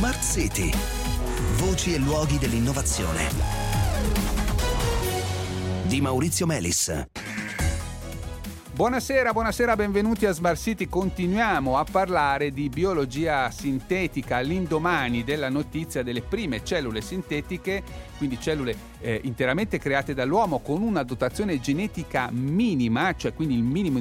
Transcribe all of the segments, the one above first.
Smart City. Voci e luoghi dell'innovazione. Di Maurizio Melis. Buonasera, buonasera, benvenuti a Smart City. Continuiamo a parlare di biologia sintetica all'indomani della notizia delle prime cellule sintetiche, quindi cellule eh, interamente create dall'uomo con una dotazione genetica minima, cioè quindi il minimo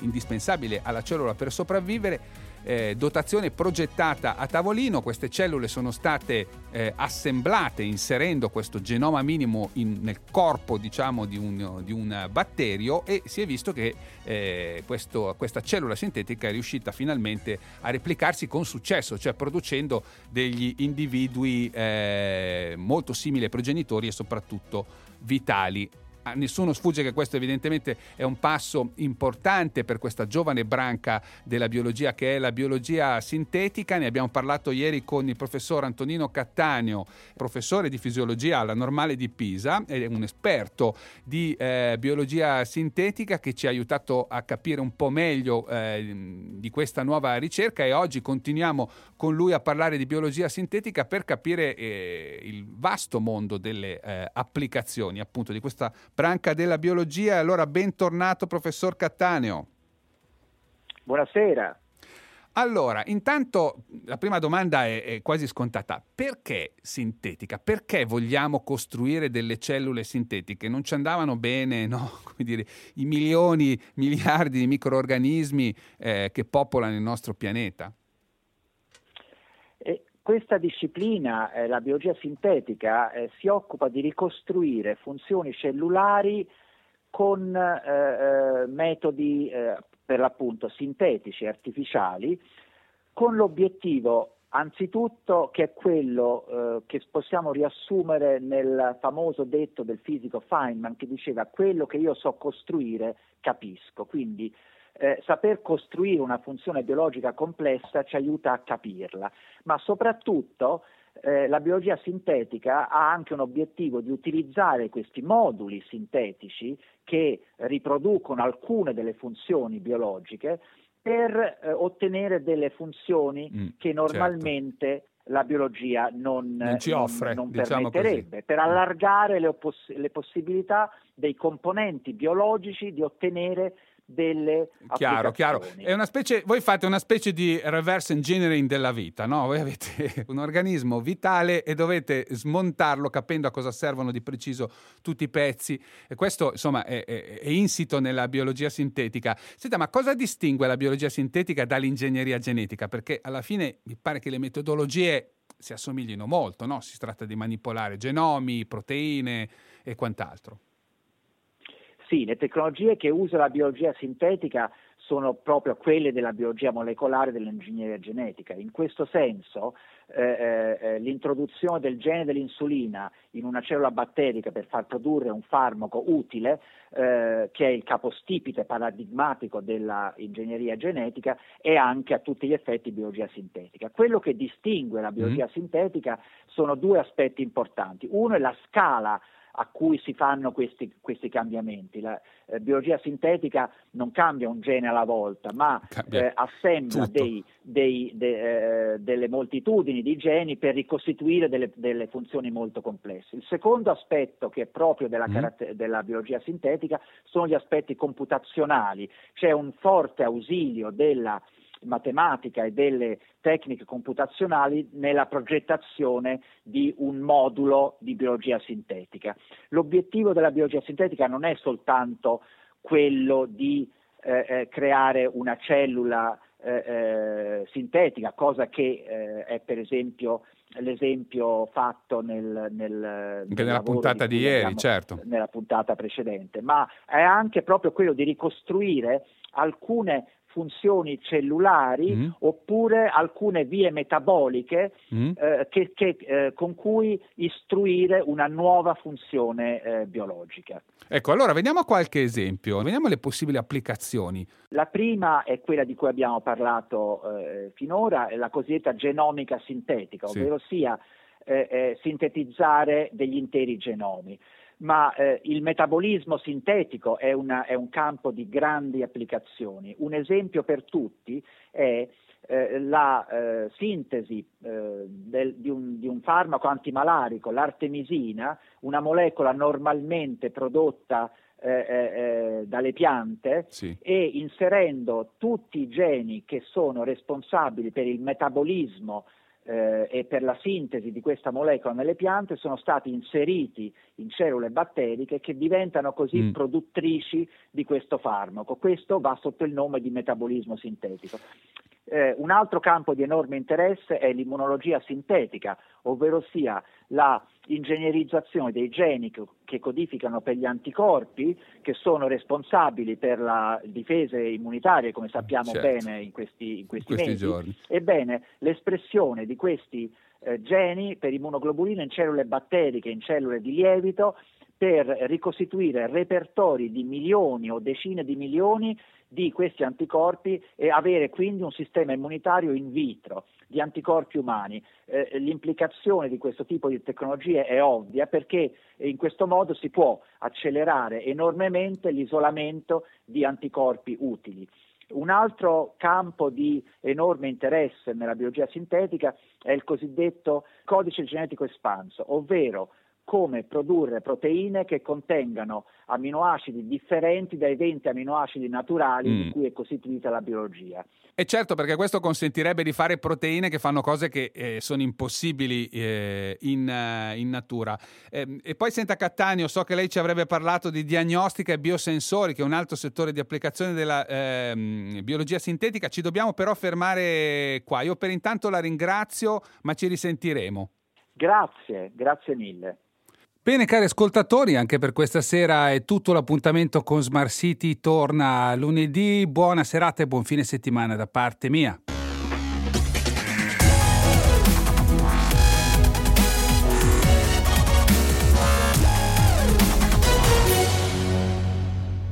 indispensabile alla cellula per sopravvivere eh, dotazione progettata a tavolino, queste cellule sono state eh, assemblate inserendo questo genoma minimo in, nel corpo diciamo, di, un, di, un, batterio e si è visto che eh, questo, questa cellula sintetica è riuscita finalmente a replicarsi con successo, cioè producendo degli individui eh, molto simili ai progenitori e soprattutto vitali a nessuno sfugge che questo evidentemente è un passo importante per questa giovane branca della biologia che è la biologia sintetica. Ne abbiamo parlato ieri con il professor Antonino Cattaneo, professore di fisiologia alla Normale di Pisa, è un esperto di eh, biologia sintetica che ci ha aiutato a capire un po' meglio eh, di questa nuova ricerca e oggi continuiamo con lui a parlare di biologia sintetica per capire eh, il vasto mondo delle eh, applicazioni appunto di questa branca della biologia. Allora, bentornato professor Cattaneo. Buonasera. Allora, intanto la prima domanda è, è, quasi scontata. Perché sintetica? Perché vogliamo costruire delle cellule sintetiche? Non ci andavano bene no? dire, i milioni, miliardi di microorganismi eh, che popolano il nostro pianeta? Questa disciplina, eh, la biologia sintetica, eh, si occupa di ricostruire funzioni cellulari con eh, eh metodi eh, per l'appunto sintetici, artificiali, con l'obiettivo anzitutto che è quello eh, che possiamo riassumere nel famoso detto del fisico Feynman che diceva quello che io so costruire capisco. Quindi eh, saper costruire una funzione biologica complessa ci aiuta a capirla, ma soprattutto eh, la biologia sintetica ha anche un obiettivo di utilizzare questi moduli sintetici che riproducono alcune delle funzioni biologiche per eh, ottenere delle funzioni mm, che certo. normalmente certo. la biologia non, non ci offre, non, non diciamo permetterebbe, così. per allargare le, oppos- le possibilità dei componenti biologici di ottenere delle chiaro, chiaro. È una specie, voi fate una specie di reverse engineering della vita, no? Voi avete un organismo vitale e dovete smontarlo capendo a cosa servono di preciso tutti i pezzi. E questo, insomma, è, è, è insito nella biologia sintetica. Senta, ma cosa distingue la biologia sintetica dall'ingegneria genetica? Perché alla fine mi pare che le metodologie si assomiglino molto, no? Si tratta di manipolare genomi, proteine e quant'altro. Sì, le tecnologie che usa la biologia sintetica sono proprio quelle della biologia molecolare e dell'ingegneria genetica. In questo senso eh, eh, eh, l'introduzione del gene dell'insulina in una cellula batterica per far produrre un farmaco utile, eh, che è il capostipite paradigmatico dell'ingegneria genetica, è anche a tutti gli effetti biologia sintetica. Quello che distingue la biologia mm. sintetica sono due aspetti importanti. Uno è la scala a cui si fanno questi, questi cambiamenti. La eh, biologia sintetica non cambia un gene alla volta, ma eh, assembla dei, dei, de, eh, delle moltitudini di geni per ricostituire delle, delle, funzioni molto complesse. Il secondo aspetto che è proprio della, mm. della biologia sintetica sono gli aspetti computazionali. C'è un forte ausilio della matematica e delle tecniche computazionali nella progettazione di un modulo di biologia sintetica. L'obiettivo della biologia sintetica non è soltanto quello di eh, eh creare una cellula eh, eh, sintetica, cosa che eh, è per esempio l'esempio fatto nel, nel, nella puntata di, di ieri, abbiamo, certo. nella puntata precedente, ma è anche proprio quello di ricostruire alcune funzioni cellulari mm. oppure alcune vie metaboliche mm. eh, che, che, eh, con cui istruire una nuova funzione eh, biologica. Ecco, allora vediamo qualche esempio, vediamo le possibili applicazioni. La prima è quella di cui abbiamo parlato eh, finora, è la cosiddetta genomica sintetica, ovvero sì. sia eh, eh, sintetizzare degli interi genomi ma eh, il metabolismo sintetico è, una, è, un campo di grandi applicazioni. Un esempio per tutti è eh, la eh, sintesi eh, del, di, un, di, un, farmaco antimalarico, l'artemisina, una molecola normalmente prodotta eh, eh, dalle piante sì. e inserendo tutti i geni che sono responsabili per il metabolismo eh, e per la sintesi di questa molecola nelle piante sono stati inseriti in cellule batteriche che diventano così mm. produttrici di questo farmaco. Questo va sotto il nome di metabolismo sintetico. Eh, un altro campo di enorme interesse è l'immunologia sintetica, ovvero sia la ingegnerizzazione dei geni che codificano per gli anticorpi che sono responsabili per la difesa immunitaria, come sappiamo certo. bene in questi, in questi, in questi giorni. Ebbene, l'espressione di questi eh, geni per immunoglobuline in cellule batteriche, in cellule di lievito, per ricostituire repertori di milioni o decine di milioni di questi anticorpi e avere quindi un sistema immunitario in vitro di anticorpi umani. Eh, l'implicazione di questo tipo di tecnologie è ovvia perché in questo modo si può accelerare enormemente l'isolamento di anticorpi utili. Un altro campo di enorme interesse nella biologia sintetica è il cosiddetto codice genetico espanso, ovvero come produrre proteine che contengano aminoacidi differenti dai 20 aminoacidi naturali mm. di cui è costituita la biologia. E certo, perché questo consentirebbe di fare proteine che fanno cose che eh, sono impossibili eh, in, uh, in, natura. Eh, e poi, senta Cattaneo, so che lei ci avrebbe parlato di diagnostica e biosensori, che è un altro settore di applicazione della ehm, biologia sintetica. Ci dobbiamo però fermare qua. Io per intanto la ringrazio, ma ci risentiremo. Grazie, grazie mille. Bene cari ascoltatori, anche per questa sera è tutto l'appuntamento con Smart City torna lunedì. Buona serata e buon fine settimana da parte mia.